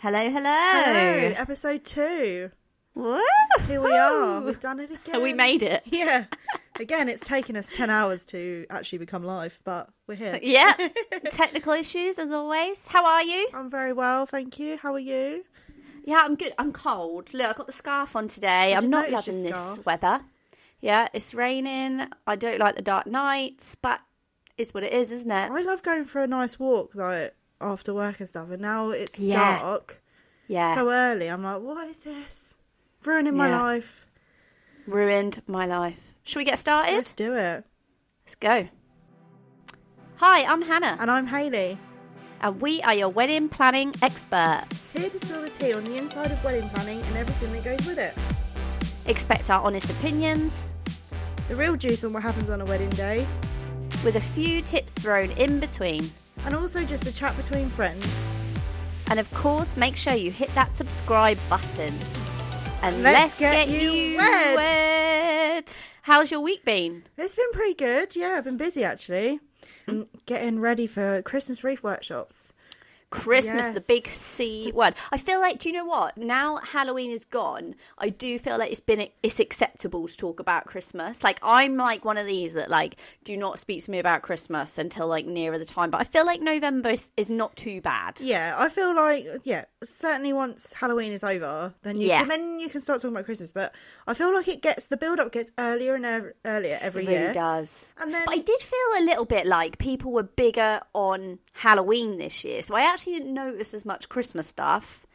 Hello, hello. Hello, episode two. Woo! Here we are. We've done it again. We made it. Yeah. Again, it's taken us 10 hours to actually become live, but we're here. Yeah. Technical issues as always. How are you? I'm very well, thank you. How are you? Yeah, I'm good. I'm cold. Look, I've got the scarf on today. I'm not loving this weather. Yeah, it's raining. I don't like the dark nights, but it's what it is, isn't it? I love going for a nice walk, like, after work and stuff, and now it's Yeah. dark Yeah. so early. I'm like, what is this? Ruining my Yeah. life. Ruined my life. Shall we get started? Let's do it. Let's go. Hi, I'm Hannah, And I'm Hayley, and we are your wedding planning experts. here to spill the tea on the inside of wedding planning and everything that goes with it. Expect our honest opinions, The real juice on what happens on a wedding day, with a few tips thrown in between. And also just a chat between friends. And of course, make sure you hit that subscribe button. And Let's let's, get get, you you wed. wed. How's your week been? It's been pretty good. Yeah, I've been busy actually. Getting ready for Christmas wreath workshops. Christmas, the big C word. I feel like, do you know what? Now Halloween is gone, I do feel like it's been it's acceptable to talk about Christmas. Like I'm like one of these that like do not speak to me about Christmas until like nearer the time. But I feel like November is, is not too bad. Yeah, I feel like yeah, certainly once Halloween is over, then you Yeah. can, then you can start talking about Christmas. But I feel like it gets the build up gets earlier and ev- earlier every year. It really year. does. And then But I did feel a little bit like people were bigger on Halloween this year, so I actually didn't notice as much Christmas stuff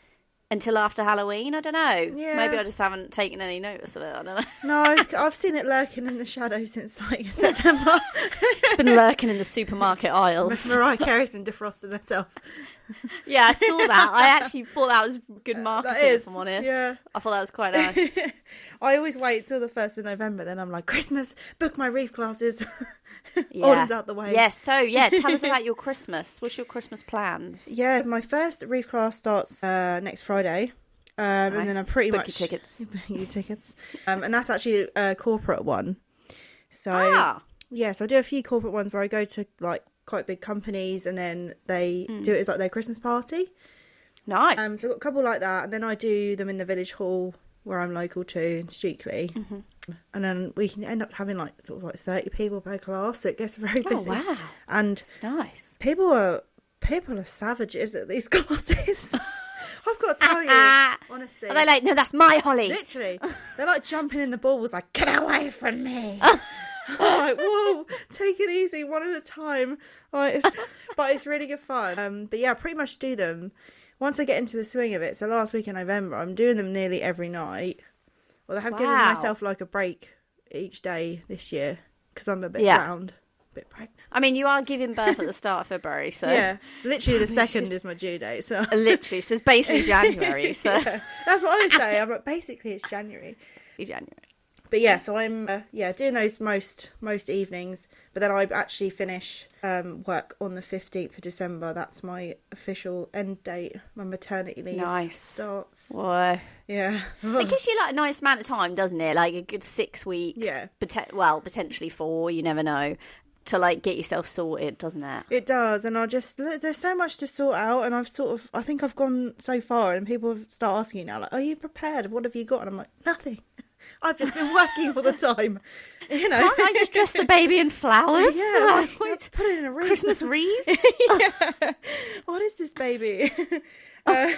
until after Halloween. I don't know. Yeah. Maybe I just haven't taken any notice of it. I don't know. no, I've, I've seen it lurking in the shadows since like September. It's been lurking in the supermarket aisles. Mariah Carey's been defrosting herself. Yeah, I saw that. I actually thought that was good uh, marketing. is, if I'm honest, yeah. I thought that was quite nice. I always wait till the first of November, then I'm like Christmas, book my reef classes. Yeah. Autumn's out the way. Yes. so yeah, tell us about your Christmas. What's your Christmas plans? Yeah, my first reef class starts uh, next Friday. Um, And then I'm pretty Book much your tickets. your tickets, um, and that's actually a corporate one. So Ah. yeah, so I do a few corporate ones where I go to like quite big companies, and then they Hmm. do it as like their Christmas party. Nice. Um, so I've got a couple like that, and then I do them in the village hall where I'm local to in Streatley. Mm-hmm. And then we can end up having like sort of like thirty people per class, so it gets very busy oh busy. wow. And Nice. people are people are savages at these classes. I've got to tell you, honestly. Are they like, no, that's my Holly? Literally, they're like jumping in the balls, like get away from me. I'm like, whoa, take it easy, one at a time. Like, it's, but it's really good fun. Um, but yeah, I pretty much do them once I get into the swing of it. So last week in November, I'm doing them nearly every night. Well, I have given myself like a break each day this year because I'm a bit Yeah. round, a bit pregnant. I mean, you are giving birth at the start of February, so Yeah, literally the second should- is my due date. So literally, so it's basically January. So Yeah, that's what I would say. I'm like, basically it's January. January. But yeah, so I'm uh, yeah doing those most most evenings. But then I actually finish um, work on the 15th of December. That's my official end date. My maternity leave Nice. starts. Boy. Yeah, It gives you like a nice amount of time, doesn't it? Like a good six weeks. Yeah. Well, potentially four. You never know. To like get yourself sorted, doesn't it? it does. And I just there's so much to sort out, and I've sort of I think I've gone so far, and people start asking you now like, "Are you prepared? What have you got?" And I'm like, "Nothing." I've just been working all the time. You know. Can't I just dress the baby in flowers? Yeah, Like, what- put it in a wreath. Christmas wreaths. what is this baby? uh,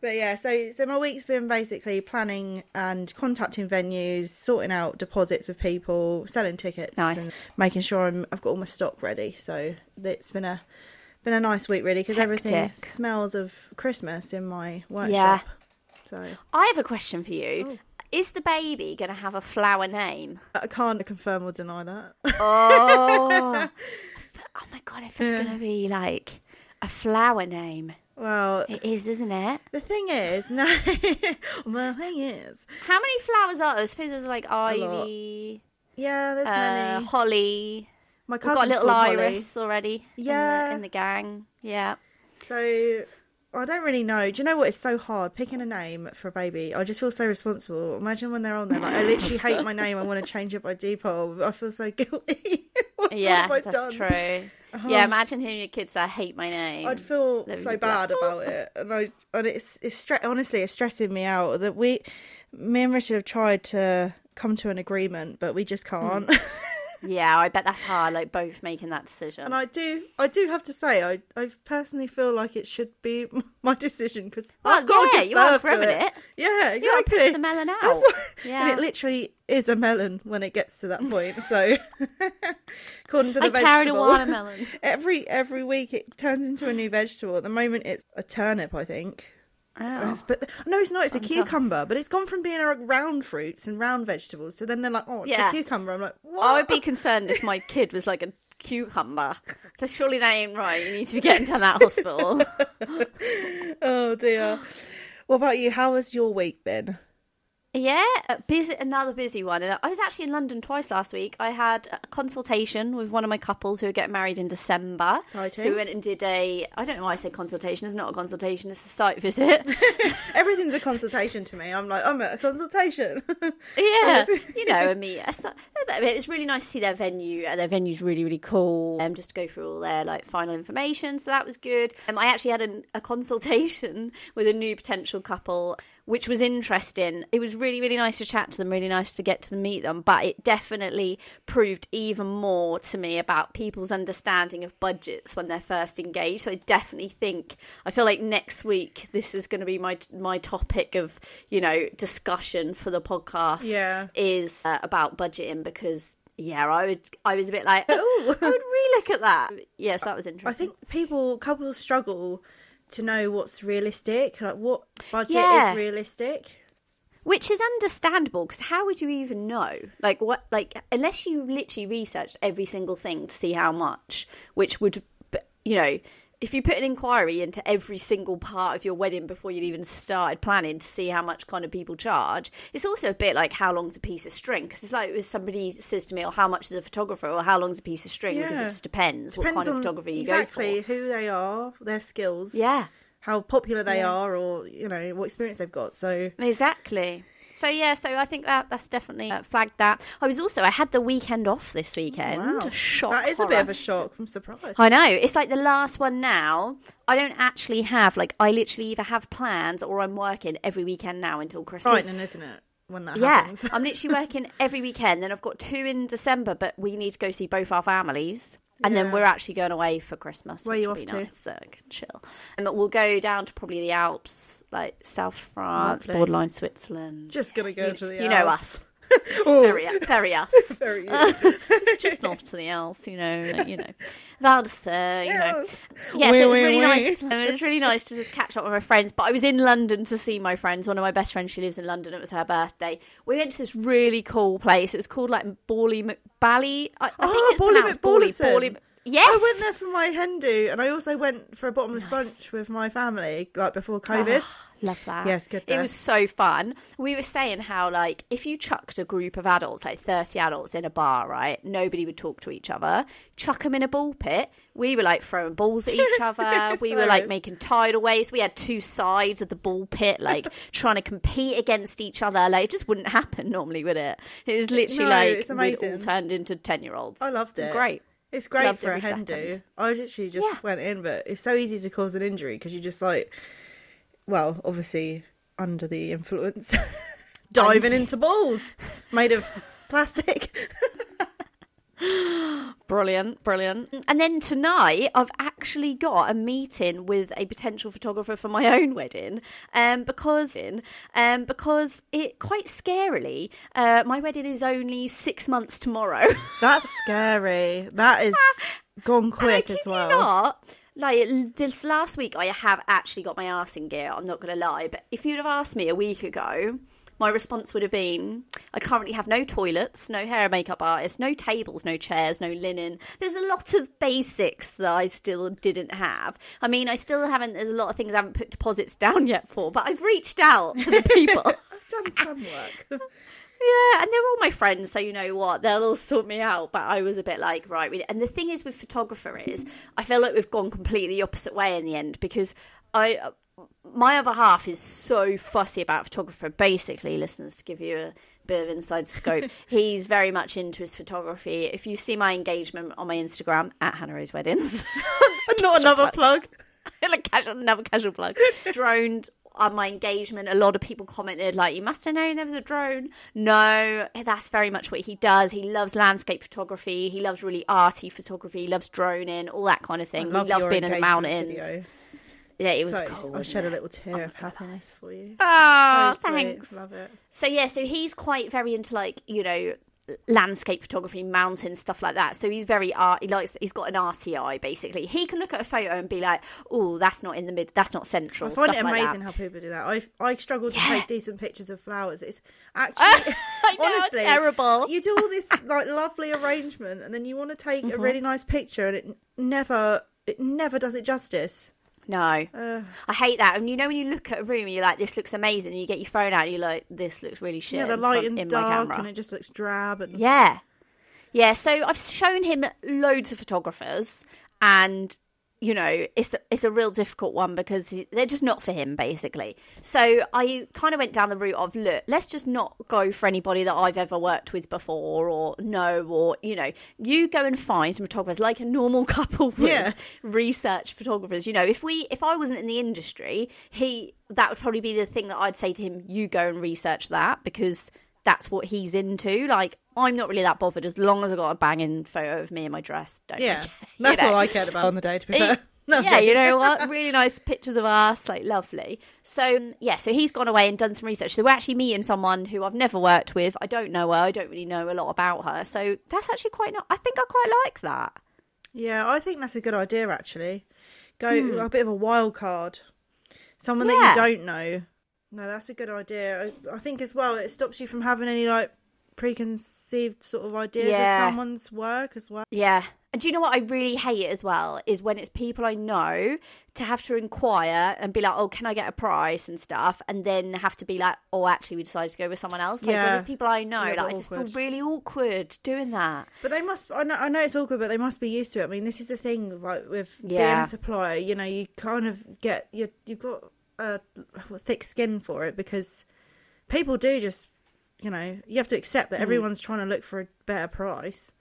but yeah, so so my week's been basically planning and contacting venues, sorting out deposits with people, selling tickets, Nice. and making sure I'm, I've got all my stock ready. So it's been a been a nice week really because everything smells of Christmas in my workshop. Yeah. So I have a question for you. Oh. Is the baby going to have a flower name? I can't confirm or deny that. Oh, oh my god! If it's Yeah. going to be like a flower name, well, it is, isn't it? the thing is, no. the thing is, How many flowers are there? I suppose there's like ivy, yeah, there's uh, many. holly. My We've got a little called Holly. iris already. Yeah. in the, in the gang. Yeah. So I don't really know. Do you know what? It's so hard picking a name for a baby. I just feel so responsible. Imagine when they're on there, like I literally hate my name. I want to change it by default. I feel so guilty. Yeah, that's done? true. Yeah, uh-huh. imagine hearing your kids say, I hate my name. I'd feel so like, bad about it, and I and it's it's stre- honestly it's stressing me out that we, me and Richard have tried to come to an agreement, but we just mm. can't. Yeah, I bet that's hard, like both making that decision. and I do I do have to say I I personally feel like it should be my decision because Well, I've got yeah, to give you are birth to it. it. Yeah, You exactly. push the melon out. What, Yeah. and it literally is a melon when it gets to that point. So, according to the I vegetable, carried a watermelon. every every week it turns into a new vegetable. At the moment, it's a turnip, I think. Oh. But no, it's not. It's a cucumber. But it's gone from being a round fruits and round vegetables to then they're like, oh, it's Yeah. a cucumber. I'm like, what? I would be concerned if my kid was like a cucumber. So surely that ain't right. You need to be getting to that hospital. oh dear. What about you? How has your week been? Yeah, a busy, another busy one. And I was actually in London twice last week. I had a consultation with one of my couples who are getting married in December. Exciting. So we went and did a, I don't know why I say consultation. It's not a consultation, it's a site visit. Everything's a consultation to me. I'm like, I'm at a consultation. yeah, you know, and me. So, it was really nice to see their venue. Uh, Their venue's really, really cool. Um, just to go through all their like final information, so that was good. Um, I actually had an, a consultation with a new potential couple, which was interesting. It was really, really nice to chat to them. Really nice to get to meet them. But it definitely proved even more to me about people's understanding of budgets when they're first engaged. So I definitely think I feel like next week this is going to be my my topic of you know discussion for the podcast Yeah. is uh, about budgeting because yeah, I would I was a bit like oh, I would relook at that. Yes, that was interesting. I think people, couples struggle to know what's realistic, like what budget Yeah. is realistic. Which is understandable because how would you even know? Like what? Like unless you literally researched every single thing to see how much, which would, you know, if you put an inquiry into every single part of your wedding before you'd even started planning to see how much kind of people charge, it's also a bit like how long's a piece of string because it's like if somebody says to me, "Oh, how much is a photographer?" or "How long's a piece of string?" because it just depends, what Depends kind of photography you exactly go for. who they are, their skills, Yeah. how popular they Yeah. are, or you know what experience they've got. So Exactly. So yeah, so I think that that's definitely uh, flagged that. I was also I had the weekend off this weekend. wow, Shock. that is a bit of a shock. I'm surprised. I know. It's like the last one now. I don't actually have like I literally either have plans or I'm working every weekend now until Christmas. frightening, isn't it? When that Yeah, happens. I'm literally working every weekend. Then I've got two in December, but we need to go see both our families. And then we're actually going away for Christmas. Where which you will off be to? Nice, so I can chill. Um, and we'll go down to probably the Alps, like South France, Lovely. borderline Switzerland. Just gonna go you, to the. you know us, very, very us. very. just, just north to the Alps, you know, like, you know, Val d'Isere, you know. Yeah, Wee, so it was wee, really wee. nice. It was really nice to just catch up with my friends. But I was in London to see my friends. One of my best friends, she lives in London. It was her birthday. We went to this really cool place. It was called like Ballie McBally. I, I Oh, think ah, it's Ballie pronounced McBallison. Yes. I went there for my hen do, and I also went for a bottomless brunch with my family, like before COVID. Ah. Love that. Yes, good It was so fun. We were saying how, like, if you chucked a group of adults, like 30 adults in a bar, right, nobody would talk to each other. Chuck them in a ball pit. We were like throwing balls at each other. We were like making tidal waves. We had two sides of the ball pit, like trying to compete against each other. Like, it just wouldn't happen normally, would it? It was literally No, like it's we'd all turned into 10 year olds. I loved it. Great. It's great Loved for a hen do. I literally just Yeah. went in, but it's so easy to cause an injury because you just like, well, obviously under the influence, diving into balls made of plastic. Brilliant, brilliant. And then tonight, I've actually got a meeting with a potential photographer for my own wedding, um, because um, because it quite scarily, uh, my wedding is only six months tomorrow. That's scary. That is gone quick as well. not. Like this last week, I have actually got my arse in gear. I'm not going to lie, but if you'd have asked me a week ago, my response would have been: I currently have no toilets, no hair and makeup artist, no tables, no chairs, no linen. There's a lot of basics that I still didn't have. I mean, I still haven't. There's a lot of things I haven't put deposits down yet for, but I've reached out to the people. I've done some work. Yeah, and they're all my friends, so you know what? They'll all sort me out. But I was a bit like, right. we- And the thing is with photographer is, I feel like we've gone completely the opposite way in the end because I my other half is so fussy about photographer. Basically, listeners, to give you a bit of inside scope, he's very much into his photography. If you see my engagement on my Instagram at Hannah Rose Weddings, Not another plug. like casual, another casual plug, droned on my engagement. A lot of people commented like, "You must have known there was a drone." No, that's very much what he does. He loves landscape photography. He loves really arty photography. He loves droning, all that kind of thing. Love we love being in the mountains. video. Yeah, it was So- cool. I shed a little tear oh of happiness for you. Oh, So thanks. Love it. So yeah, so he's quite very into like you know landscape photography, mountain stuff like that. So he's very art. He likes. He's got an arty eye. Basically, he can look at a photo and be like, "Oh, that's not in the mid. That's not central." I find it amazing that. how people do that. I I struggle to Yeah. take decent pictures of flowers. It's actually know, honestly terrible. You do all this like lovely arrangement, and then you want to take Mm-hmm. a really nice picture, and it never it never does it justice. No, I hate that. And you know when you look at a room and you're like, "This looks amazing," and you get your phone out and you're like, "This looks really shit." yeah, the lighting's in my dark, camera. and it just looks drab. And Yeah. Yeah, so I've shown him loads of photographers and you know, it's it's a real difficult one because they're just not for him basically. So I kind of went down the route of look, let's just not go for anybody that I've ever worked with before or know or you know, you go and find some photographers like a normal couple would Yeah. research photographers. You know, if we if I wasn't in the industry, he that would probably be the thing that I'd say to him, you go and research that because that's what he's into. Like I'm not really that bothered as long as I got a banging photo of me in my dress. Don't yeah, you that's know? all I cared about on the day. To be fair, no, yeah, you know what? Really nice pictures of us, like lovely. So um, yeah, so he's gone away and done some research. So we're actually meeting someone who I've never worked with. I don't know her. I don't really know a lot about her. So that's actually quite. Not, I think I quite like that. Yeah, I think that's a good idea actually. Go a bit of a wild card. Someone Hmm. Yeah. that you don't know. No, that's a good idea. I, I think as well it stops you from having any like preconceived sort of ideas Yeah. of someone's work as well. Yeah. And do you know what I really hate as well is when it's people I know to have to inquire and be like, oh, can I get a price and stuff, and then have to be like, oh, actually, we decided to go with someone else. Like when Yeah. there's people I know, Yeah, like I just feel really awkward doing that. But they must. I know. I know it's awkward, but they must be used to it. I mean, this is the thing, like with being a supplier. You know, you kind of get you. You've got a thick skin for it because people do just. You know, you have to accept Hmm. that everyone's trying to look for a better price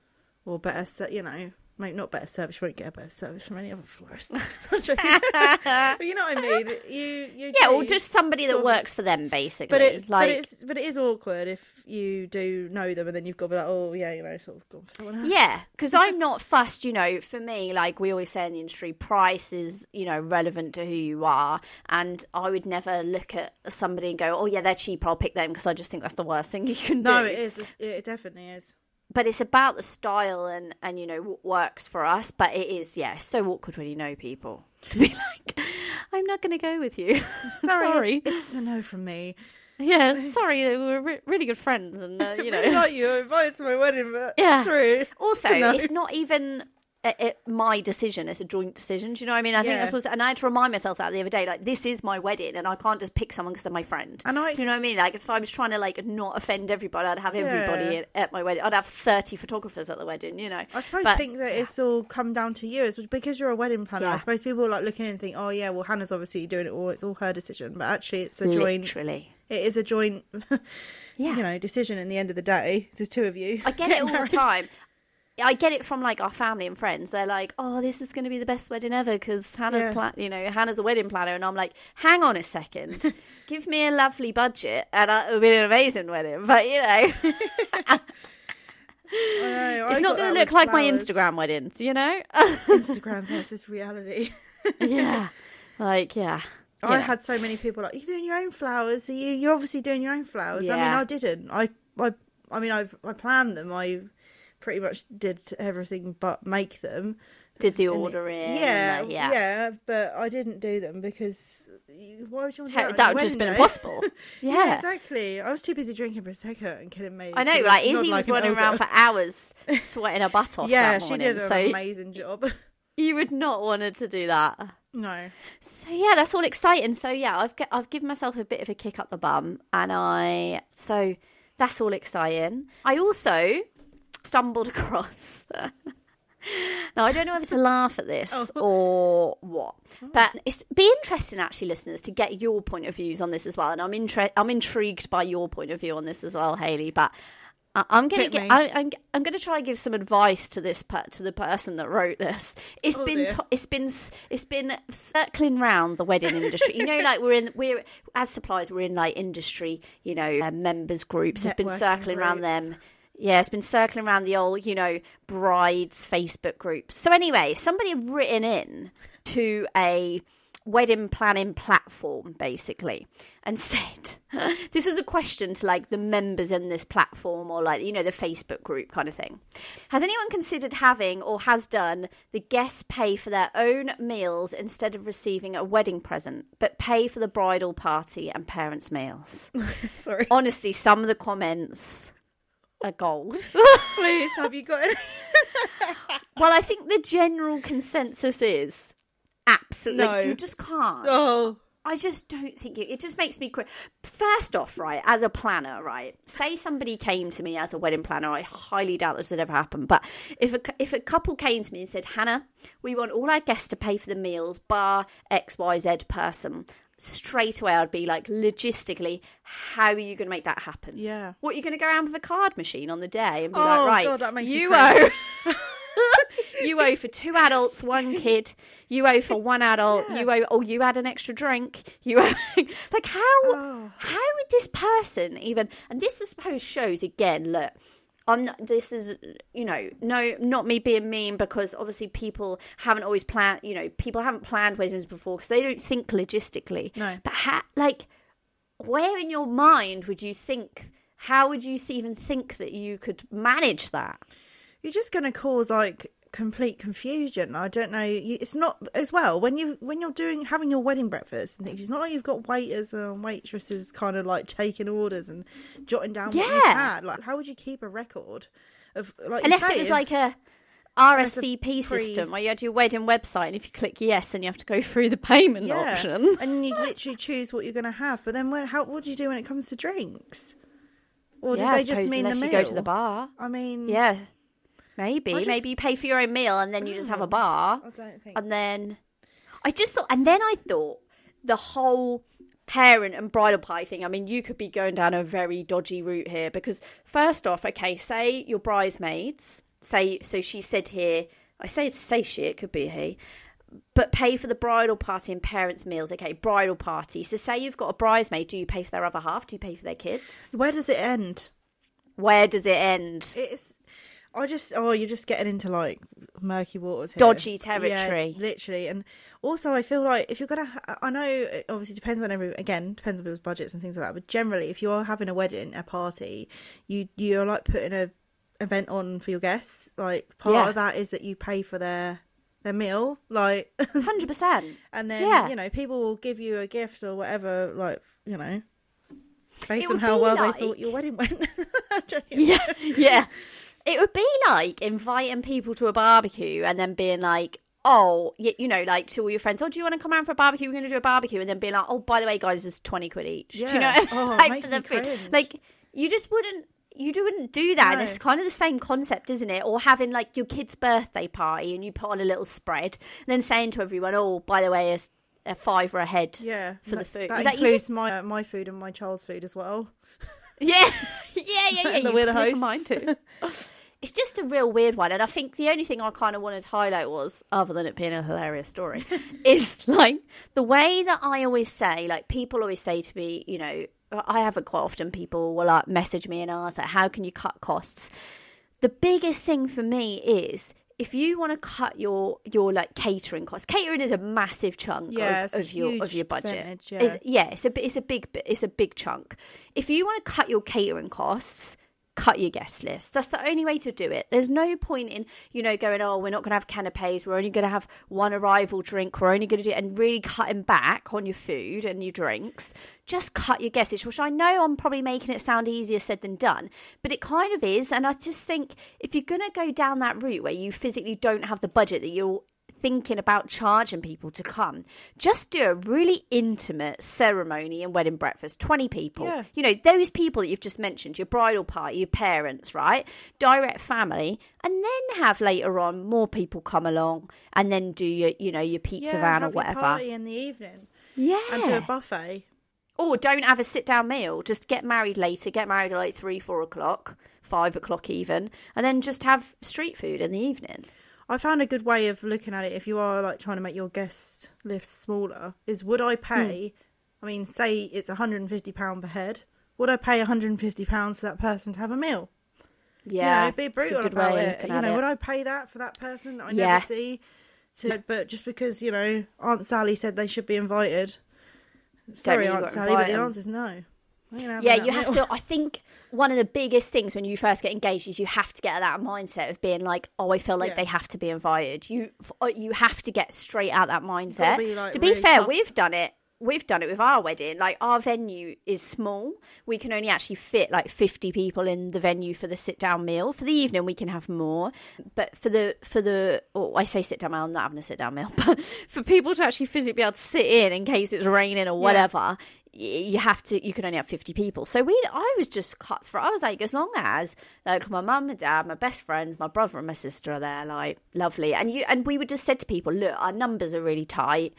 or better. You know, maybe not better service. You won't get a better service from any other florist. But you know what I mean. You. you Yeah, or just somebody that works for them, basically. But it's like, but it's but it is awkward if you do know them and then you've got to be like, oh yeah, you know, sort of gone for someone else. Yeah, because I'm not fussed, you know, for me, like we always say in the industry, price is, you know, relevant to who you are. And I would never look at somebody and go, oh, yeah, they're cheap, I'll pick them because I just think that's the worst thing you can do. No. It's- It definitely is. But it's about the style and, and, you know, what works for us. But it is, yeah, so awkward when you know people to be like, I'm not going to go with you. Sorry. It's, it's a no from me. Yeah, sorry, we're re- really good friends. And, uh, you know. like you. I invited to my wedding, but Yeah. sorry. Also, It's it's not even a, my decision; it's a joint decision. Do you know what I mean? I think Yeah. that's what, and I had to remind myself that the other day. Like, this is my wedding, and I can't just pick someone because they're my friend. And I- Do you know what I mean? Like, if I was trying to like not offend everybody, I'd have everybody Yeah. at, my wedding. I'd have thirty photographers at the wedding. You know. I suppose But- think that it's all come down to you. It's because you're a wedding planner. I suppose people are like looking and think, oh yeah, well Hannah's obviously doing it all. It's all her decision. But actually, it's a joint. literally. It is a joint. Yeah. You know, decision. In the end of the day, there's two of you. I get it all the time. I get it from like our family and friends. They're like, "Oh, this is going to be the best wedding ever because Hannah's, Yeah. pla- you know, Hannah's a wedding planner." And I'm like, "Hang on a second, give me a lovely budget, and uh, it'll be an amazing wedding." But you know, know, it's not going to look like my. Instagram weddings, you know? Instagram versus reality. yeah, like yeah. I know. had so many people like, "You're doing your own flowers. Are you? You're obviously doing your own flowers." I mean, I didn't. I, I, I mean, I, I planned them. I pretty much did everything but make them. did the ordering. Yeah, the- yeah, yeah. But I didn't do them because why would you want to? How- that would just been impossible. yeah. Yeah. exactly. I was too busy drinking prosecco and kidding me. I know, like Izzy was like an running around for hours sweating her butt off. Yeah, she did an so amazing job. you would not wanted to do that. no, So yeah, that's all exciting. So yeah, I've get, I've given myself a bit of a kick up the bum, and I so that's all exciting. I also stumbled across Now I don't know whether to laugh at this Oh. or what, but it's be interesting actually, listeners, to get your point of views on this as well. And I'm intre- I'm intrigued by your point of view on this as well, Hayley. But I- I'm gonna Hit get, me. I, I'm I'm gonna try and give some advice to this per- to the person that wrote this. It's Oh, been to- it's been it's been circling round the wedding industry. you know, like we're in we're as suppliers we're in like industry, you know, uh, members groups. It's been Networking circling around them. Yeah, it's been circling around the old, you know, brides Facebook groups. So anyway, somebody had written in to a wedding planning platform basically and said this was a question to like the members in this platform or like you know the facebook group kind of thing has anyone considered having or has done the guests pay for their own meals instead of receiving a wedding present but pay for the bridal party and parents meals Sorry. honestly some of the comments are gold Please, have you got any? Well, I think the general consensus is absolutely No. you just can't. Oh, I just don't think you. It just makes me cry. First off, right, as a planner, right, say somebody came to me as a wedding planner. I highly doubt this would ever happen. But if a, if a couple came to me and said, "Hannah, we want all our guests to pay for the meals, bar X Y Z person," straight away I'd be like, logistically, how are you going to make that happen? yeah. What are you're going to go around with a card machine on the day and be Oh, like, right, God, you owe. you owe for two adults, one kid. You owe for one adult. Yeah. You owe. Oh, you had an extra drink. You owe. like how? Oh. How would this person even? And this, I suppose, shows again. Look, I'm not. This is you know no, not me being mean because obviously people haven't always planned. You know, people haven't planned weddings before because they don't think logistically. No. But ha- like, where in your mind would you think? How would you th- even think that you could manage that? You're just going to cause like complete confusion. I don't know. It's not as well when you when you're doing having your wedding breakfast and things. It's not like you've got waiters and waitresses kind of like taking orders and jotting down what you Yeah. had. Like, how would you keep a record of like? Unless say, it was like a RSVP pre- system where you had your wedding website and if you click yes and you have to go through the payment yeah, option. and you literally choose what you're going to have. But then, where, how what do you do when it comes to drinks? Or yeah, do they just mean the you meal? go to the bar. I mean, Yeah. Maybe. Just- Maybe you pay for your own meal and then you just have a mm. bar. I don't think. And then I just thought, and then I thought the whole parent and bridal party thing. I mean, you could be going down a very dodgy route here because, first off, okay, say your bridesmaids, say, so she said here, I say say she, it could be he, but pay for the bridal party and parents' meals. Okay, bridal party. So, say you've got a bridesmaid, do you pay for their other half? Do you pay for their kids? Where does it end? Where does it end? It's. I just. Oh, you're just getting into like murky waters. Here. Dodgy territory. Yeah, literally. And also, I feel like if you're gonna, ha- I know it obviously depends on every. Again, depends on people's budgets and things like that. But generally, if you are having a wedding, a party, you you're like putting a event on for your guests. Like part Yeah. of that is that you pay for their their meal. Like, 100%. and then Yeah. you know people will give you a gift or whatever. Like you know. Based on how well like- they thought your wedding went. Yeah, yeah. It would be like inviting people to a barbecue and then being like, oh, you, you know, like to all your friends, oh, do you want to come around for a barbecue? We're going to do a barbecue. And then being like, oh, by the way, guys, it's 20 quid each. Do you know? Yeah. Oh, like for the food. cringe. Like, you just wouldn't. You wouldn't do that. And it's kind of the same concept, isn't it? Or having like your kid's birthday party and you put on a little spread, and then saying to everyone, "Oh, by the way, it's a fiver a head." Yeah, For the food. That you includes just- my uh, my food and my child's food as well. Yeah, yeah, yeah, yeah. And we're the hosts. mine too. It's just a real weird one, and I think the only thing I kind of wanted to highlight was, other than it being a hilarious story, is like the way that I always say, like people always say to me, you know, I have it quite often. People will like message me and ask, like, how can you cut costs? The biggest thing for me is if you want to cut your your like catering costs. Catering is a massive chunk Yeah, of, of your of your budget. yeah. It's- yeah, it's a it's a big it's a big chunk. If you want to cut your catering costs, cut your guest list. That's the only way to do it. There's no point in you know going oh we're not going to have canapes. We're only going to have one arrival drink. We're only going to do and really cutting back on your food and your drinks. Just cut your guest list, which I know I'm probably making it sound easier said than done, but it kind of is. And I just think if you're going to go down that route where you physically don't have the budget that you're thinking about charging people to come, just do a really intimate ceremony and wedding breakfast. Twenty people. Yeah. You know those people that you've just mentioned, your bridal party, your parents, right? Direct family, and then have later on more people come along, and then do your you know your pizza yeah, van or whatever. party in the evening Yeah. and do a buffet. Or don't have a sit down meal. Just get married later. Get married at like three, four o'clock, five o'clock even, and then just have street food in the evening. I found a good way of looking at it if you are like trying to make your guest list smaller is would I hmm. pay I mean say it's 150 pound per head would I pay 150 pounds for that person to have a meal Yeah, you know be brutal good about way it you know it. would I pay that for that person that I Yeah. never see to, but just because you know Aunt Sally said they should be invited sorry Aunt Sally but the 'em. answer's no yeah, you have to. I think one of the biggest things when you first get engaged is you have to get out of that mindset of being like, oh, I feel like Yeah. they have to be invited. You uh, you have to get straight out that mindset. be, like, to be really fair, tough. we've done it. We've done it with our wedding. Like our venue is small. We can only actually fit like fifty people in the venue for the sit down meal. For the evening, we can have more. But for the for the oh, I say sit down meal, I'm not having a sit down meal. But for people to actually physically be able to sit in in case it's raining or whatever, y- you have to you can only have 50 people. So we i was just cut for i was like as long as like my mum and dad my best friends my brother and my sister are there like lovely. And you and we would just said to people look our numbers are really tight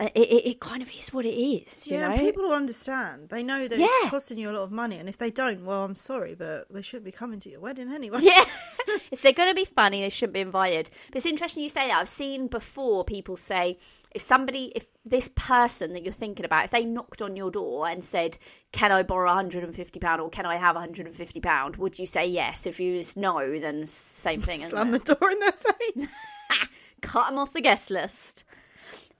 Uh, it, it, it kind of is what it is you yeah, know and people will understand. They know that Yeah. it's costing you a lot of money, and if they don't, well, I'm sorry, but they shouldn't be coming to your wedding anyway. Yeah. if they're going to be funny, they shouldn't be invited. But it's interesting you say that. I've seen before people say if somebody, if this person that you're thinking about, if they knocked on your door and said, "Can I borrow 150 pound or can I have 150 pound?" Would you say yes? If you was no, then same thing. isn't Slam it? the door in their face. cut them off the guest list.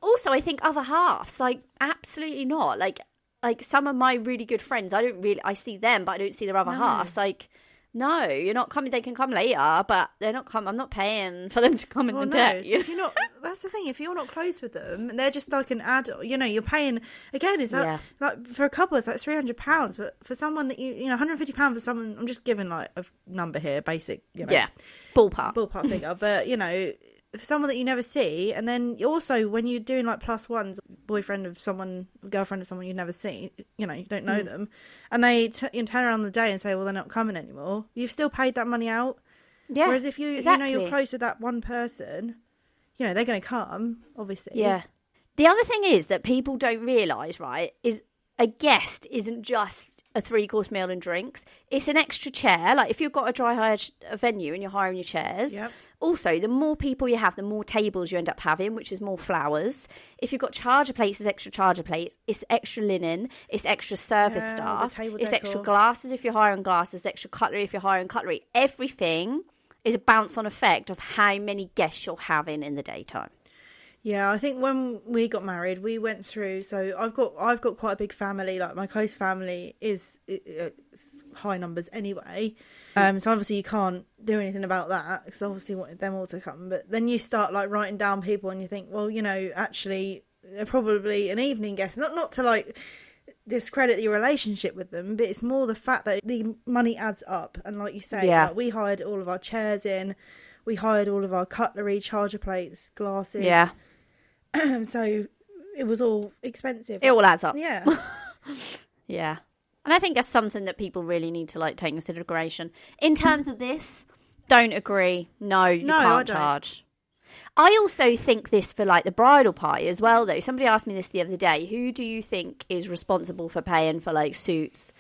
Also, I think other halves, like absolutely not. Like, like some of my really good friends, I don't really, I see them, but I don't see their other halves. Like, no, you're not coming. They can come later, but they're not coming. I'm not paying for them to come in Well, the no. day. So if you're not, that's the thing. If you're not close with them, and they're just like an adult, you know, you're paying again. Is that Yeah. like for a couple? It's like three hundred pounds, but for someone that you, you know, one hundred fifty pounds for someone. I'm just giving like a number here, basic, you know, yeah, ballpark. ballpark figure. But you know, for someone that you never see, and then also when you're doing like plus ones, boyfriend of someone, girlfriend of someone you've never seen, you know, you don't Mm. know them, and they t- you turn around the day and say, well, they're not coming anymore. You've still paid that money out. yeah, Whereas if you exactly. you know you're close with that one person, you know they're going to come. Obviously, Yeah. The other thing is that people don't realise, right, is a guest isn't just a three course meal and drinks. It's an extra chair. Like if you've got a dry hire a venue and you're hiring your chairs. Yep. Also, the more people you have, the more tables you end up having, which is more flowers. If you've got charger plates, it's extra charger plates. It's extra linen. It's extra service Yeah, staff. It's extra glasses if you're hiring glasses. Extra cutlery if you're hiring cutlery. Everything is a bounce on effect of how many guests you're having in the daytime. Yeah, I think when we got married, we went through. So I've got I've got quite a big family. Like my close family is uh, it's high numbers anyway. Um, so obviously you can't do anything about that because obviously wanted them all to come. But then you start like writing down people, and you think, well, you know, actually they're probably an evening guest. Not not to like discredit your relationship with them, but it's more the fact that the money adds up. And like you say, Yeah. like, we hired all of our chairs in, we hired all of our cutlery, charger plates, glasses. Yeah. so it was all expensive. It all adds up. yeah. Yeah. And I think that's something that people really need to like take into consideration. In terms of this, don't agree. No, you No, can't don't. charge. I also think this for like the bridal party as well though. Somebody asked me this the other day. Who do you think is responsible for paying for like suits,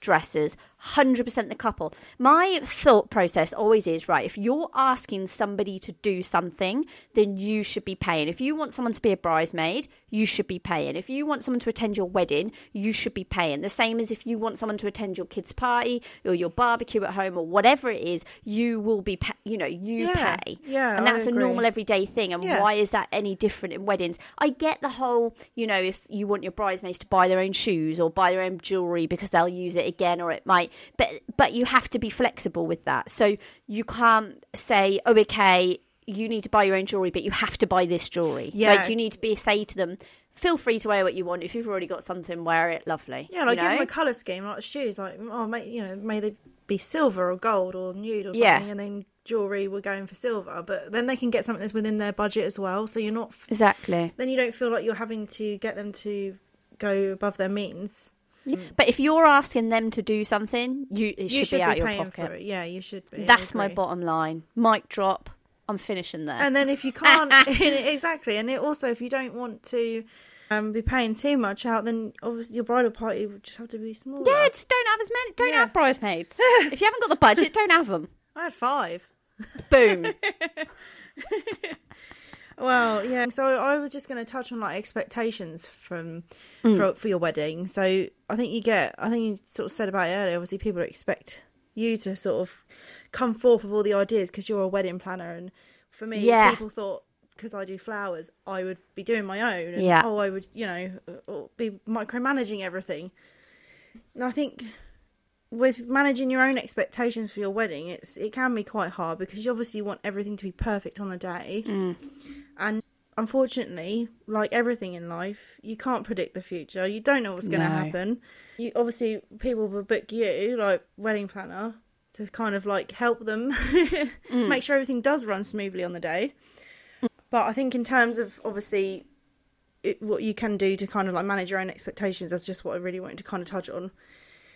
dresses? 100% the couple. My thought process always is right, if you're asking somebody to do something, then you should be paying. If you want someone to be a bridesmaid, you should be paying. If you want someone to attend your wedding, you should be paying. The same as if you want someone to attend your kids' party or your barbecue at home or whatever it is, you will be, pa- you know, you Yeah, pay. yeah, and that's a normal everyday thing. And Yeah. why is that any different in weddings? I get the whole, you know, if you want your bridesmaids to buy their own shoes or buy their own jewelry because they'll use it again, or it might, but but you have to be flexible with that. So you can't say, oh, okay, you need to buy your own jewelry, but you have to buy this jewelry. Yeah. like you need to be say to them. Feel free to wear what you want. If you've already got something, wear it. Lovely. Yeah, like you give them a colour scheme, like shoes, like oh, may, you know, may they be silver or gold or nude or something, Yeah. and then jewelry were going for silver, but then they can get something that's within their budget as well. So you're not Exactly. then you don't feel like you're having to get them to go above their means. But if you're asking them to do something, you it You should, be out your pocket. Yeah, you should be. That's my bottom line. Mic drop. I'm finishing there. And then if you can't exactly, and it also if you don't want to um, be paying too much out, then obviously your bridal party would just have to be smaller. yeah, just don't have as many. Don't Yeah. have bridesmaids. if you haven't got the budget, don't have them. I had five. Boom. Well, yeah. So I was just going to touch on like expectations from Mm. for for your wedding. So I think you get. I think you sort of said about it earlier. Obviously, people expect you to sort of come forth with all the ideas because you're a wedding planner. And for me, Yeah. people thought because I do flowers, I would be doing my own. And, Yeah. Oh, I would, you know, uh, be micromanaging everything. And I think with managing your own expectations for your wedding, it's it can be quite hard because you obviously want everything to be perfect on the day, mm. and unfortunately, like everything in life, you can't predict the future. You don't know what's going to No. happen. You obviously people will book you like wedding planner to kind of like help them mm. make sure everything does run smoothly on the day. But I think in terms of obviously it, what you can do to kind of like manage your own expectations, that's just what I really wanted to kind of touch on.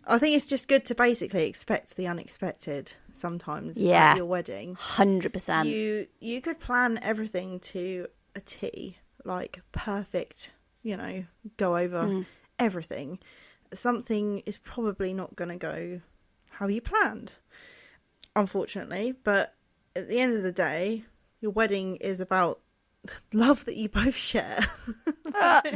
I think it's just good to basically expect the unexpected sometimes Yeah. at your wedding. Hundred percent. You you could plan everything to a T, like perfect, you know, go over Mm. everything. Something is probably not going to go how you planned, unfortunately. But at the end of the day, your wedding is about love that you both share. Uh.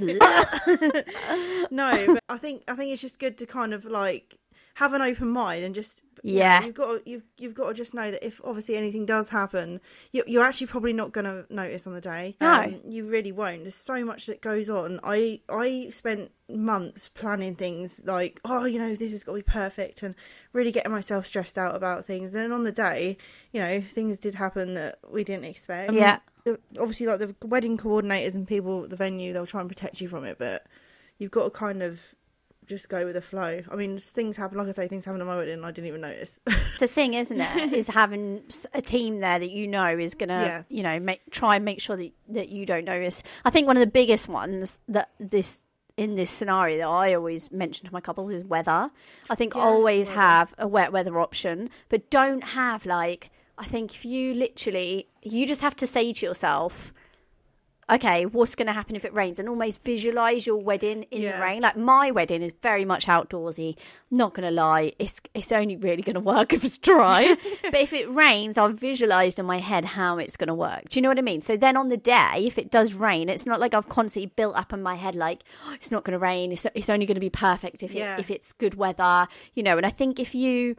no, but I think I think it's just good to kind of like have an open mind and just you know, Yeah. you've got to, you've you've got to just know that if obviously anything does happen, you, you're actually probably not going to notice on the day. Um, No. you really won't. There's so much that goes on. I I spent months planning things like oh you know this has got to be perfect and really getting myself stressed out about things. Then on the day, you know things did happen that we didn't expect. Yeah. obviously like the wedding coordinators and people at the venue they'll try and protect you from it but you've got to kind of just go with the flow i mean things happen like i say things happen at my wedding and i didn't even notice It's a thing, isn't it? is having a team there that you know is gonna, Yeah. you know, make try and make sure that that you don't notice. I think one of the biggest ones that this in this scenario that I always mention to my couples is weather. I think Yes, always weather. have a wet weather option, but don't have like. I think if you literally, you just have to say to yourself, okay, what's going to happen if it rains? And almost visualize your wedding in Yeah. the rain. Like my wedding is very much outdoorsy. Not going to lie, it's it's only really going to work if it's dry. but if it rains, I've visualized in my head how it's going to work. Do you know what I mean? So then on the day, if it does rain, it's not like I've constantly built up in my head like oh, it's not going to rain. It's it's only going to be perfect if Yeah. it, if it's good weather. You know, and I think if you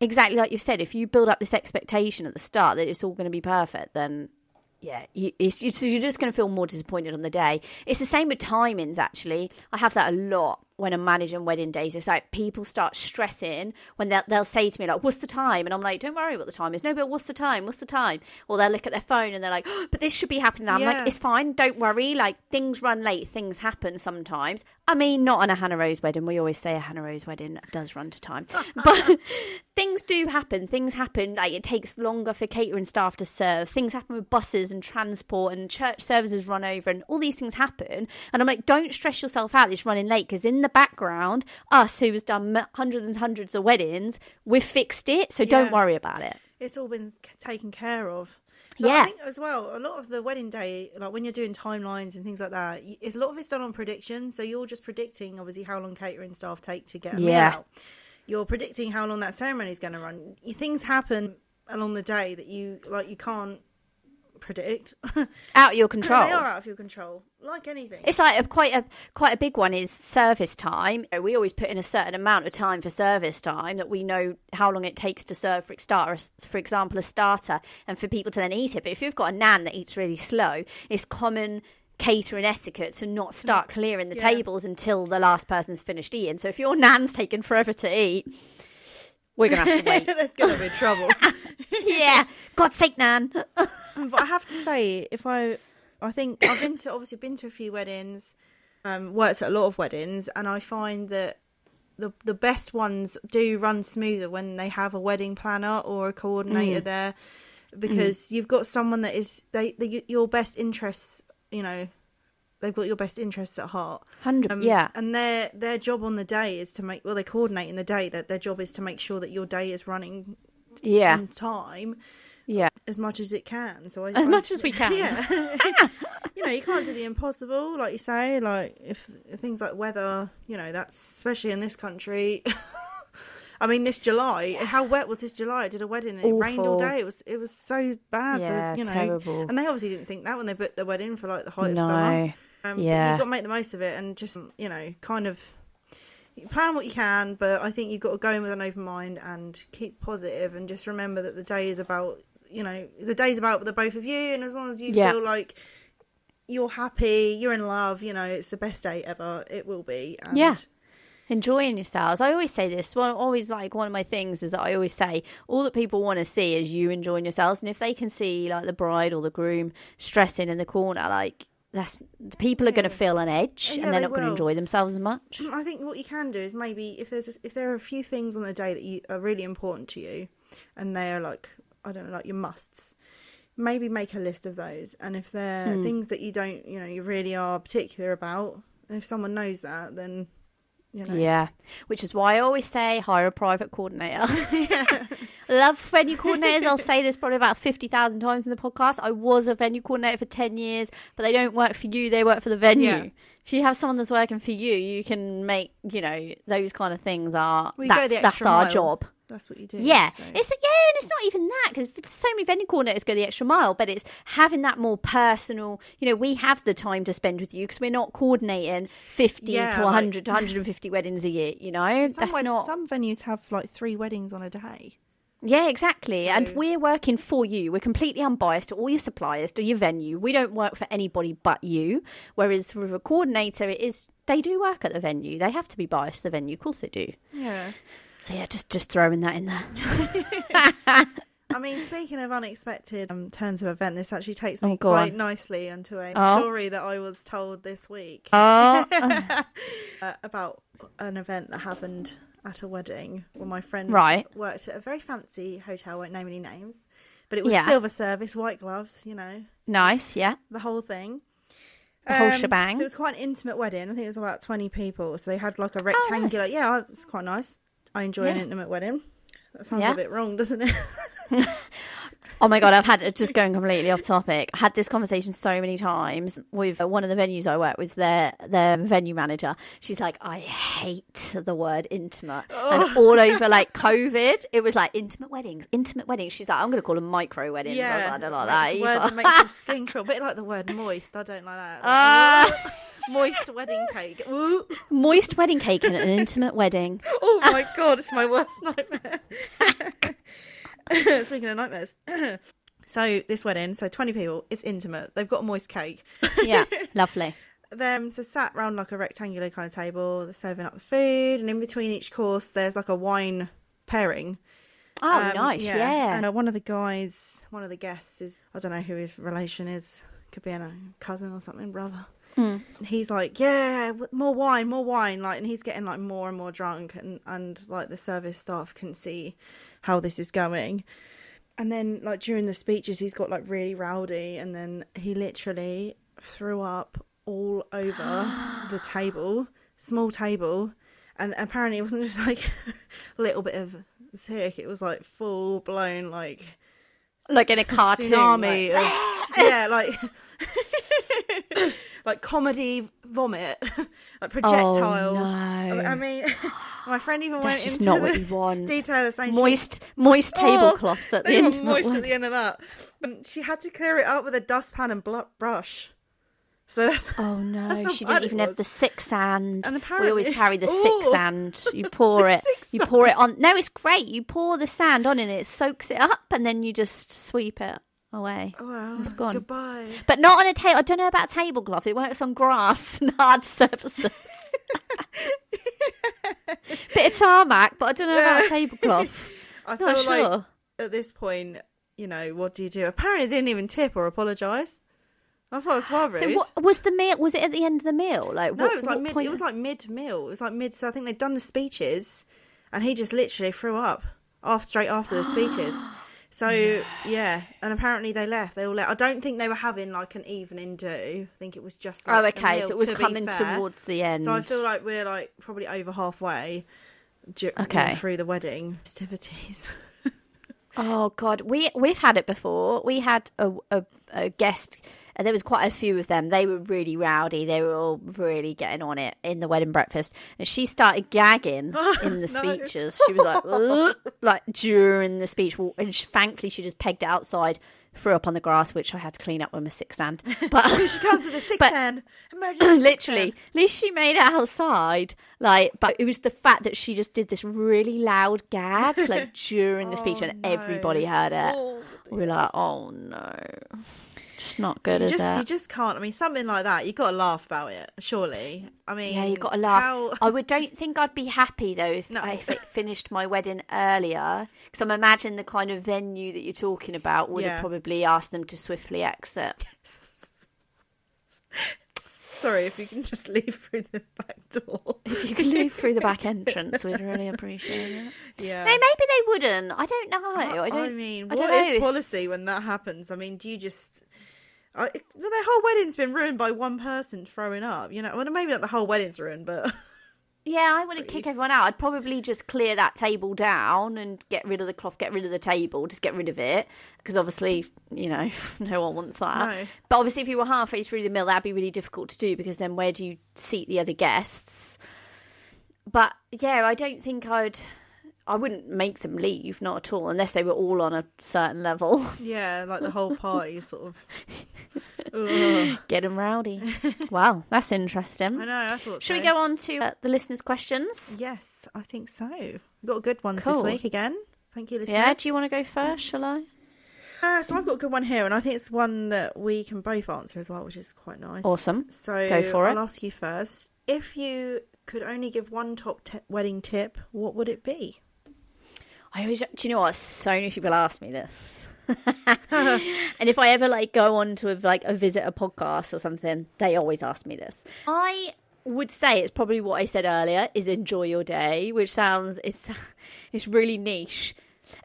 exactly like you've said, if you build up this expectation at the start that it's all going to be perfect, then yeah, you, it's, it's, you're just going to feel more disappointed on the day. It's the same with timings, actually. I have that a lot when I'm managing wedding days. It's like people start stressing when they'll, they'll say to me, like, what's the time? And I'm like, don't worry what the time is. No, but what's the time? What's the time? Or they'll look at their phone and they're like, oh, but this should be happening now. I'm like, it's fine. Don't worry. Like, things run late. Things happen sometimes. I mean, not on a Hannah Rose wedding. We always say a Hannah Rose wedding does run to time. but things do happen. Things happen. Like it takes longer for catering staff to serve. Things happen with buses and transport and church services run over and all these things happen. And I'm like, don't stress yourself out. It's running late because in the background, us who has done hundreds and hundreds of weddings, we've fixed it. So don't worry about it. it's all been taken care of so Yeah. I think as well, a lot of the wedding day, like when you're doing timelines and things like that, it's a lot of it's done on prediction. So you're just predicting, obviously, how long catering staff take to get a meal Yeah. out. You're predicting how long that ceremony is going to run. Things happen along the day that you like you can't predict. Out of your control. they are out of your control, like anything. It's like a, quite a quite a big one is service time. Uh, we always put in a certain amount of time for service time that we know how long it takes to serve for starter, for example, a starter, and for people to then eat it. But if you've got a nan that eats really slow, it's common catering etiquette to not start mm. clearing the Yeah. tables until the last person's finished eating. So if your nan's taking forever to eat, we're gonna have to wait. There's going to be trouble. yeah, God's sake, nan. but I have to say, if I, I think I've been to obviously been to a few weddings, um, worked at a lot of weddings, and I find that the the best ones do run smoother when they have a wedding planner or a coordinator Mm. there, because you've got someone that is they, they your best interests. You know, they've got your best interests at heart. Hundred. Um, yeah. and their their job on the day is to make well they coordinate in the day that their job is to make sure that your day is running Yeah. on time Yeah. as much as it can. So I, As I- much as we can. Yeah. you know, you can't do the impossible, like you say. Like if things like weather, you know, that's especially in this country. I mean, this July, how wet was this July? I did a wedding and it rained all day. It was it was so bad. Yeah, you know, terrible. And they obviously didn't think that when they booked the wedding for like the height of summer. Um, Yeah. you've got to make the most of it and just you know, kind of plan what you can. But I think you've got to go in with an open mind and keep positive and just remember that the day is about you know the day's about the both of you. And as long as you Yeah. feel like you're happy, you're in love, you know, it's the best day ever. It will be. And Yeah. enjoying yourselves. I always say this. One always like one of my things is that I always say all that people want to see is you enjoying yourselves, and if they can see like the bride or the groom stressing in the corner, like that's the people are going to feel an edge, Yeah, and they're they not going to enjoy themselves as much. I think what you can do is maybe if there's if there are a few things on the day that you are really important to you, and they are like I don't know like your musts, maybe make a list of those. And if they're Hmm. things that you don't you know you really are particular about, and if someone knows that, then you know Yeah, which is why I always say hire a private coordinator. Love venue coordinators. I'll say this probably about 50,000 times in the podcast. I was a venue coordinator for 10 years, but they don't work for you, they work for the venue. Yeah. If you have someone that's working for you, you can make, you know, those kind of things are, that's, that's our job. That's what you do. Yeah, so. it's yeah, and it's not even that because so many venue coordinators go the extra mile, but it's having that more personal. You know, we have the time to spend with you because we're not coordinating fifty Yeah, to like- one hundred to one hundred and fifty weddings a year. You know, some, that's wed- not. some venues have like three weddings on a day. Yeah, exactly. and we're working for you. We're completely unbiased to all your suppliers, to your venue. We don't work for anybody but you. Whereas with a coordinator, it is they do work at the venue. They have to be biased to the venue. Of course they do. Yeah. So yeah, just just throwing that in there. I mean, speaking of unexpected um, turns of event, this actually takes me Oh, quite on. nicely into a Oh. story that I was told this week Oh, uh, about an event that happened at a wedding where my friend Right. worked at a very fancy hotel, won't name any names, but it was Yeah. silver service, white gloves, you know, nice. Yeah. the whole thing. The whole Um, shebang. So it was quite an intimate wedding. I think it was about 20 people. So they had like a rectangular. Oh, nice. Yeah, it was quite nice. I enjoy an intimate wedding. That sounds Yeah. a bit wrong, doesn't it? Oh my god, I've had just going completely off topic. I had this conversation so many times with one of the venues I work with. Their their venue manager. She's like, I hate the word intimate, and all over like COVID, it was like intimate weddings, intimate weddings. She's like, I'm going to call them micro weddings. I, was like, I don't like that the word that makes your skin crawl. A bit like the word moist. I don't like that. Like, Ah. Moist wedding cake. Ooh. Moist wedding cake and an intimate wedding. Oh my god, it's my worst nightmare. Speaking of nightmares. so this wedding, so 20 people, it's intimate. They've got a moist cake. Yeah, lovely. them so sat round like a rectangular kind of table they're serving up the food and in between each course there's like a wine pairing Oh, Um, nice. Yeah. and uh, one of the guys one of the guests is i don't know who his relation is could be a cousin or something brother Hmm. he's like yeah more wine more wine like and he's getting like more and more drunk and and like the service staff can see how this is going and then like during the speeches he's got like really rowdy and then he literally threw up all over the table small table and apparently it wasn't just like a little bit of sick it was like full blown like like in a cartoon. tsunami like- of, yeah like like comedy vomit like projectile Oh, no. I mean my friend even That's went just into not what you want. detail of saying she- moist, moist Oh, tablecloths at the intimate moist at the end of that. And she had to clear it up with a dustpan and bl- brush. So that's Oh no, That's she didn't even have the sick sand. And apparently, we always carry the Ooh. sick sand. You pour it, you pour it on. No, it's great. You pour the sand on and it soaks it up, and then you just sweep it away. Oh, well, It's gone. Goodbye. But not on a table. I don't know about tablecloth. It works on grass and hard surfaces. Bit of tarmac, but I don't know about a tablecloth. I feel Not sure. like at this point, you know, what do you do? Apparently, they didn't even tip or apologise. I thought it was rude. So what was the meal? Was it at the end of the meal? Like No, what- it was like mid. It was like mid meal. It was like mid. So I think they'd done the speeches, and he just literally threw up after straight after the speeches. So yeah, and apparently they left. They all left. I don't think they were having like an evening do. I think it was just. Oh, like Oh, a okay. meal, So it was to coming towards the end. So I feel like we're like probably over halfway. Okay. Through the wedding festivities. Oh God, we we've had it before. We had a, a, a guest, and there was quite a few of them. They were really rowdy. They were all really getting on it in the wedding breakfast, and she started gagging oh, in the speeches. She was like, like during the speech, Well, and she, thankfully she just pegged it outside, threw up on the grass, which I had to clean up with my six hand. But she comes with a six But- ten. Emergency literally at least she made it outside like but it was the fact that she just did this really loud gag like during the speech and oh, no. everybody heard it Oh, we were like oh no just not good is Just it you just can't. I mean, something like that. You got to laugh about it. Surely. I mean, yeah you got to laugh how- i would don't think i'd be happy though if, No. if it finished my wedding earlier because i'm imagining the kind of venue that you're talking about would Yeah. have probably asked them to swiftly exit Sorry, if you can just leave through the back door. if you could leave through the back entrance we'd really appreciate it Yeah. no maybe they wouldn't i don't know i don't I mean, I don't know, is policy when that happens? I mean, do you just? I, well, their whole wedding's been ruined by one person throwing up. You know, well, maybe not the whole wedding's ruined, but Yeah, I wouldn't kick everyone out. I'd probably just clear that table down and get rid of the cloth, get rid of the table, just get rid of it. Because obviously, you know, no one wants that. No. But obviously, if you were halfway through the meal, that'd be really difficult to do because then where do you seat the other guests? But yeah, I don't think I'd. I wouldn't make them leave, not at all, unless they were all on a certain level. yeah, like the whole party sort of. Get them rowdy. wow, that's interesting. I know. I thought. Should we go on to uh, the listeners' questions? Yes, I think so. We've got good ones Cool. this week again. Thank you, listeners. Yeah, do you want to go first? Shall I? Uh, so I've got a good one here, and I think it's one that we can both answer as well, which is quite nice. Awesome. So Go for it. I'll ask you first. If you could only give one top t- wedding tip, what would it be? I always, do you know what? So many people ask me this, and if I ever like go on to a, like a visit a podcast or something, they always ask me this. I would say it's probably what I said earlier: is enjoy your day, which sounds it's it's really niche.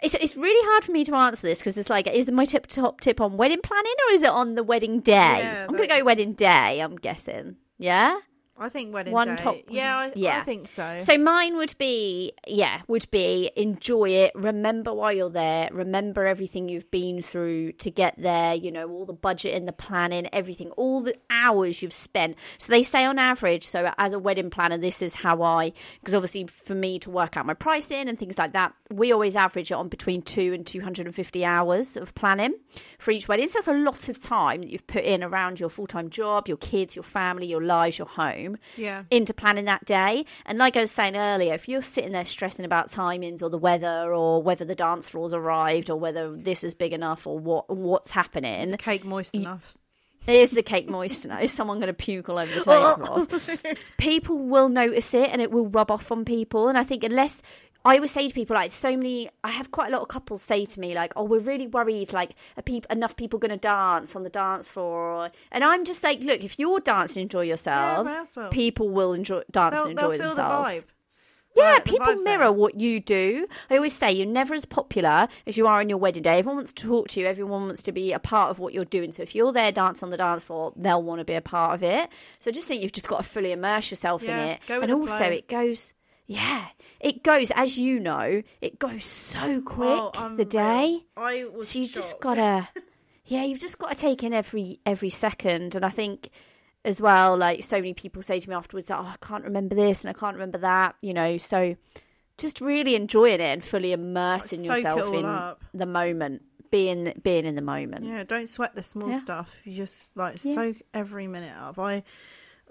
It's it's really hard for me to answer this because it's like, is my tip top tip on wedding planning or is it on the wedding day? Yeah, I'm gonna go wedding day. I'm guessing. Yeah. I think wedding One day. top- Yeah, I, yeah. I think so. So mine would be, yeah, would be enjoy it. Remember why you're there. Remember everything you've been through to get there. You know, all the budget and the planning, everything, all the hours you've spent. So they say on average, so as a wedding planner, this is how I, because obviously for me to work out my pricing and things like that, we always average it on between two and 250 hours of planning for each wedding. So that's a lot of time that you've put in around your full time job, your kids, your family, your lives, your home yeah, into planning that day. And like I was saying earlier, if you're sitting there stressing about timings or the weather or whether the dance floor's arrived or whether this is big enough or what what's happening, is the cake moist enough? is the cake moist enough? Is someone going to puke all over the floor? people will notice it and it will rub off on people. And I think unless I always say to people like so many, I have quite a lot of couples say to me like, "Oh, we're really worried. Like, are enough people going to dance on the dance floor?" And I'm just like, "Look, if you're dancing, enjoy yourselves. else will. people will enjoy dance They'll, and enjoy themselves." the. Yeah, people mirror there. what you do. I always say you're never as popular as you are on your wedding day. Everyone wants to talk to you. Everyone wants to be a part of what you're doing. So if you're there dancing on the dance floor, they'll want to be a part of it. So I just think you've just got to fully immerse yourself in it. go with and also flow. it goes yeah, it goes as you know, it goes so quick Oh, the day. I was So you've just gotta, yeah, you've just got to take in every every second. And I think as well, like so many people say to me afterwards, oh, I can't remember this and I can't remember that. You know, so just really enjoying it and fully immersing Soak yourself in up. the moment, being being in the moment. Yeah, don't sweat the small Yeah. stuff. You just like Yeah. soak every minute up. I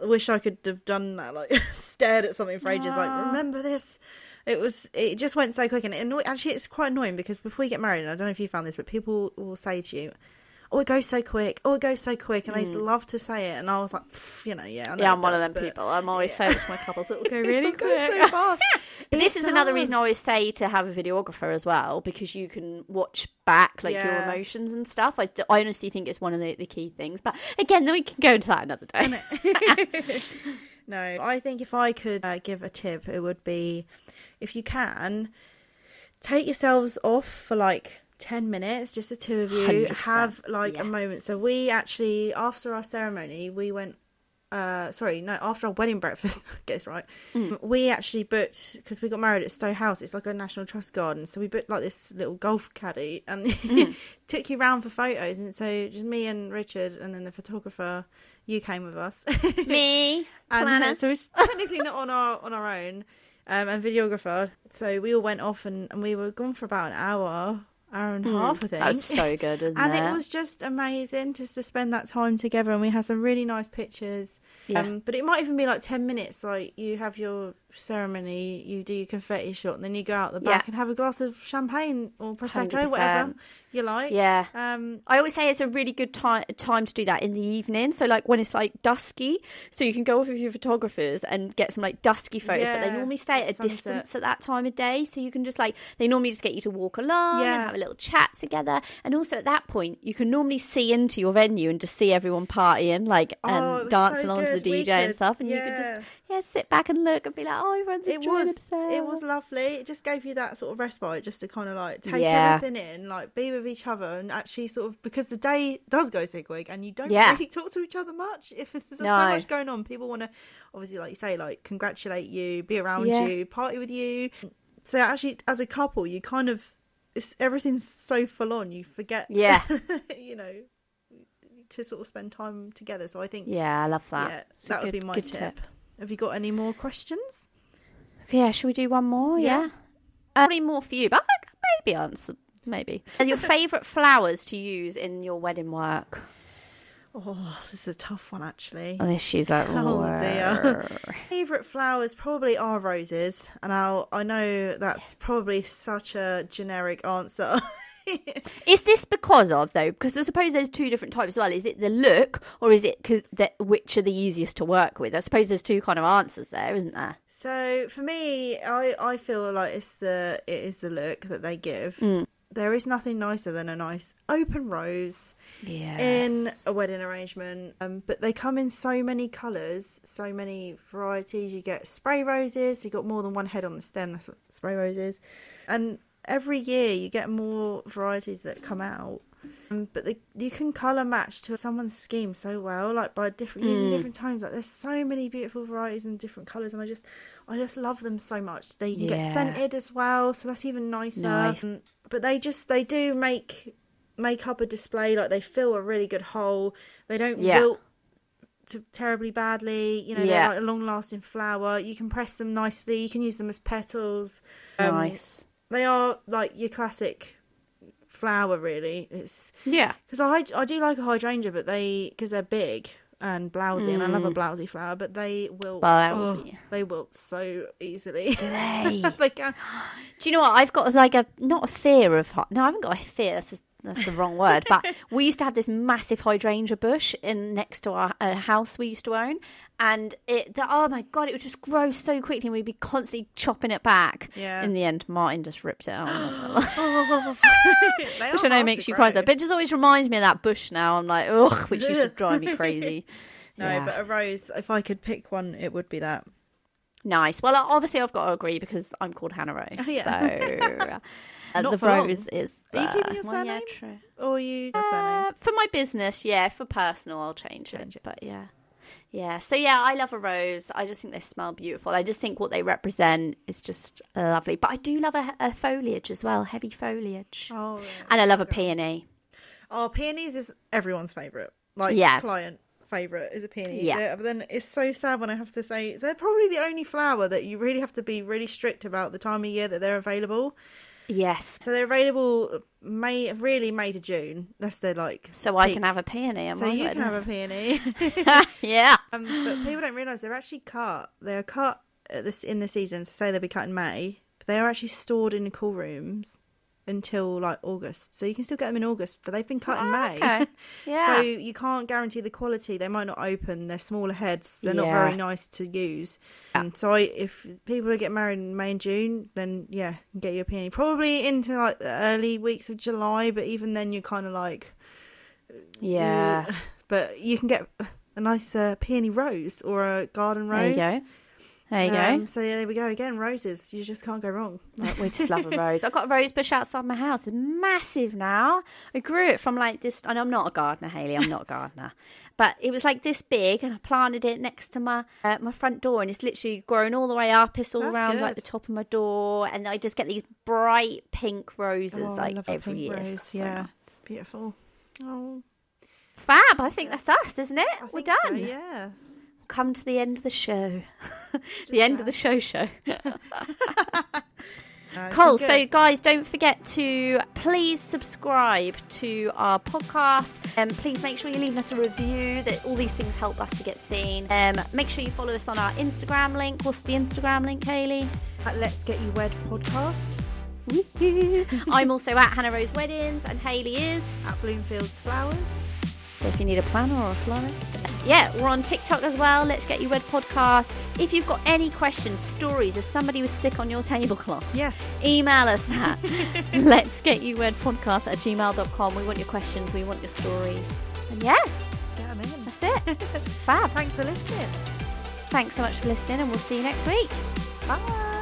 wish I could have done that. Like stared at something for ages. Like remember this. It was. It just went so quick, and it annoy- actually, it's quite annoying because before you get married, and I don't know if you found this, but people will say to you, "Oh, it goes so quick! Oh, it goes so quick!" And they love to say it, and I was like, you know, yeah, I know Mm. Yeah, I'm one of them people. I'm always saying to my couples, it'll go really quick. so fast." But this is another reason I always say to have a videographer as well because you can watch back like your emotions and stuff. I honestly think it's one of the, the key things. But again, then we can go into that another day. No, I think if I could uh, give a tip, it would be if you can take yourselves off for like 10 minutes, just the two of you, 100%, have like a moment. So, we actually, after our ceremony, we went. Uh, sorry, no. After our wedding breakfast, get this right. Mm. We actually booked because we got married at Stowe House. It's like a National Trust garden, so we booked like this little golf caddy and Mm. took you round for photos. And so just me and Richard, and then the photographer, you came with us. Me, and planner. so it's technically not on our on our own um and videographer so we all went off and, and we were gone for about an hour hour and a half i think. That was so good, wasn't and it? it was just amazing just to spend that time together and we had some really nice pictures Yeah. um but it might even be like 10 minutes like you have your ceremony you do your confetti shot and then you go out the back Yeah. and have a glass of champagne or prosecco 100%. whatever you like Yeah. um I always say it's a really good time time to do that in the evening. So like when it's like dusky, so you can go off with your photographers and get some like dusky photos. But they normally stay at a sunset. distance at that time of day, so you can just like they normally just get you to walk along Yeah. and have a little chat together. And also at that point, you can normally see into your venue and just see everyone partying, like Oh, and was dancing so along to the DJ and stuff, and you can just yeah sit back and look and be like, oh, everyone's it was themselves. it was lovely it just gave you that sort of respite just to kind of like take Yeah. everything in like be with each other and actually sort of because the day does go so quick and you don't Yeah. really talk to each other much if there's so much going on people want to obviously like you say like congratulate you be around Yeah. you party with you so actually as a couple you kind of it's everything's so full on you forget Yeah. you know to sort of spend time together so i think Yeah, I love that. yeah, that would be my good tip. Have you got any more questions Okay, yeah, should we do one more? Yeah. Yeah. Uh, Probably more for you, but I could maybe answer. Maybe. And your favourite flowers to use in your wedding work? Oh, this is a tough one actually. Oh, she's like, Oh dear. Favorite flowers probably are roses, and I I know that's probably such a generic answer. Is this because of though? Because I suppose there's two different types as well. Is it the look, or is it because that which are the easiest to work with? I suppose there's two kind of answers there, isn't there? so for me, I I feel like it's the it is the look that they give. Mm. There is nothing nicer than a nice open rose Yeah. in a wedding arrangement. Um, but they come in so many colours, so many varieties. You get spray roses, you got more than one head on the stem, that's what spray roses. And every year you get more varieties that come out. Um, but they, you can colour match to someone's scheme so well, like by different using different tones. Like there's so many beautiful varieties and different colours, and I just, I just love them so much. They can get scented as well, so that's even nicer. Nice. Um, but they just, they do make make up a display like they fill a really good hole they don't Yeah. wilt to terribly badly you know Yeah. they're like a long lasting flower you can press them nicely you can use them as petals Um, nice. They are like your classic flower really it's Yeah. because I, I do like a hydrangea but they because they're big and blousy and i love a mm. blousy flower but they will Blousy. Oh, they wilt so easily Do they? they can Do you know what? I've got like a not a fear of no, I haven't got a fear. That's that's the wrong word. But we used to have this massive hydrangea bush in next to our uh, house we used to own, and it oh my god, it would just grow so quickly, and we'd be constantly chopping it back. Yeah. In the end, Martin just ripped it out. I'm not gonna lie. They Which I know makes you cry, grow. but it just always reminds me of that bush. Now I'm like, ugh, which used to drive me crazy. no Yeah. but a rose if i could pick one it would be that Nice. Well, obviously, I've got to agree because I'm called Hannah Rose. Yeah. So uh, Not the for long. rose is. Are you the- keeping your well, yeah, surname? true. or you your surname Uh, for my business, yeah. For personal, I'll change, Change it. But yeah, yeah. So yeah, I love a rose. I just think they smell beautiful. I just think what they represent is just lovely. But I do love a, a foliage as well, heavy foliage, oh yeah. and I love a peony. Oh, peonies is everyone's favourite. Like Yeah. client favourite is a peony. Yeah. They're- But then it's so sad when I have to say they're probably the only flower that you really have to be really strict about the time of year that they're available. Yes. So they're available May really May to June. That's their like. So I peak. can have a peony. Am So I you can have a peony. yeah. um, but people don't realise they're actually cut. They're cut at this in the season. So say they'll be cut in May, but they are actually stored in the cool rooms until like August, so you can still get them in August, but they've been cut in Oh, May. okay. Yeah. So you can't guarantee the quality. They might not open. They're smaller heads. They're not very nice to use. And so I, if people are getting married in May and June, then yeah, get your peony. Probably into like the early weeks of July, but even then you're kind of like, yeah. "Ugh." But you can get a nice uh, peony rose or a garden rose. There you go. Um, go. so yeah, there we go again. Roses, you just can't go wrong. Like, we just love a rose. I've got a rose bush outside my house. It's massive now. I grew it from like this. And I'm not a gardener, Hayley. I'm not a gardener, but it was like this big, and I planted it next to my uh, my front door, and it's literally grown all the way up. It's all That's around like the top of my door, and I just get these bright pink roses Oh, like every year. rose, So yeah. nice. Beautiful. Oh, Fab. I think that's us, isn't it? We're think so, done. yeah. Come to the end of the show. the end of the show show. It's Cool. So, guys, don't forget to please subscribe to our podcast. And um, please make sure you leave us a review. That all these things help us to get seen. Um, make sure you follow us on our Instagram link. What's the Instagram link, Hayley? At Let's Get You Wed podcast I'm also at Hannah Rose Weddings, and Hayley is. at Bloomfields Flowers. So if you need a planner or a florist, yeah, we're on TikTok as well. Let's get you wed podcast. If you've got any questions, stories, if somebody was sick on your tablecloths, Yes. email us at let's get you wed podcast at gmail.com. We want your questions, we want your stories. And yeah, get them in. that's it. Fab. Thanks for listening. Thanks so much for listening, and we'll see you next week. Bye.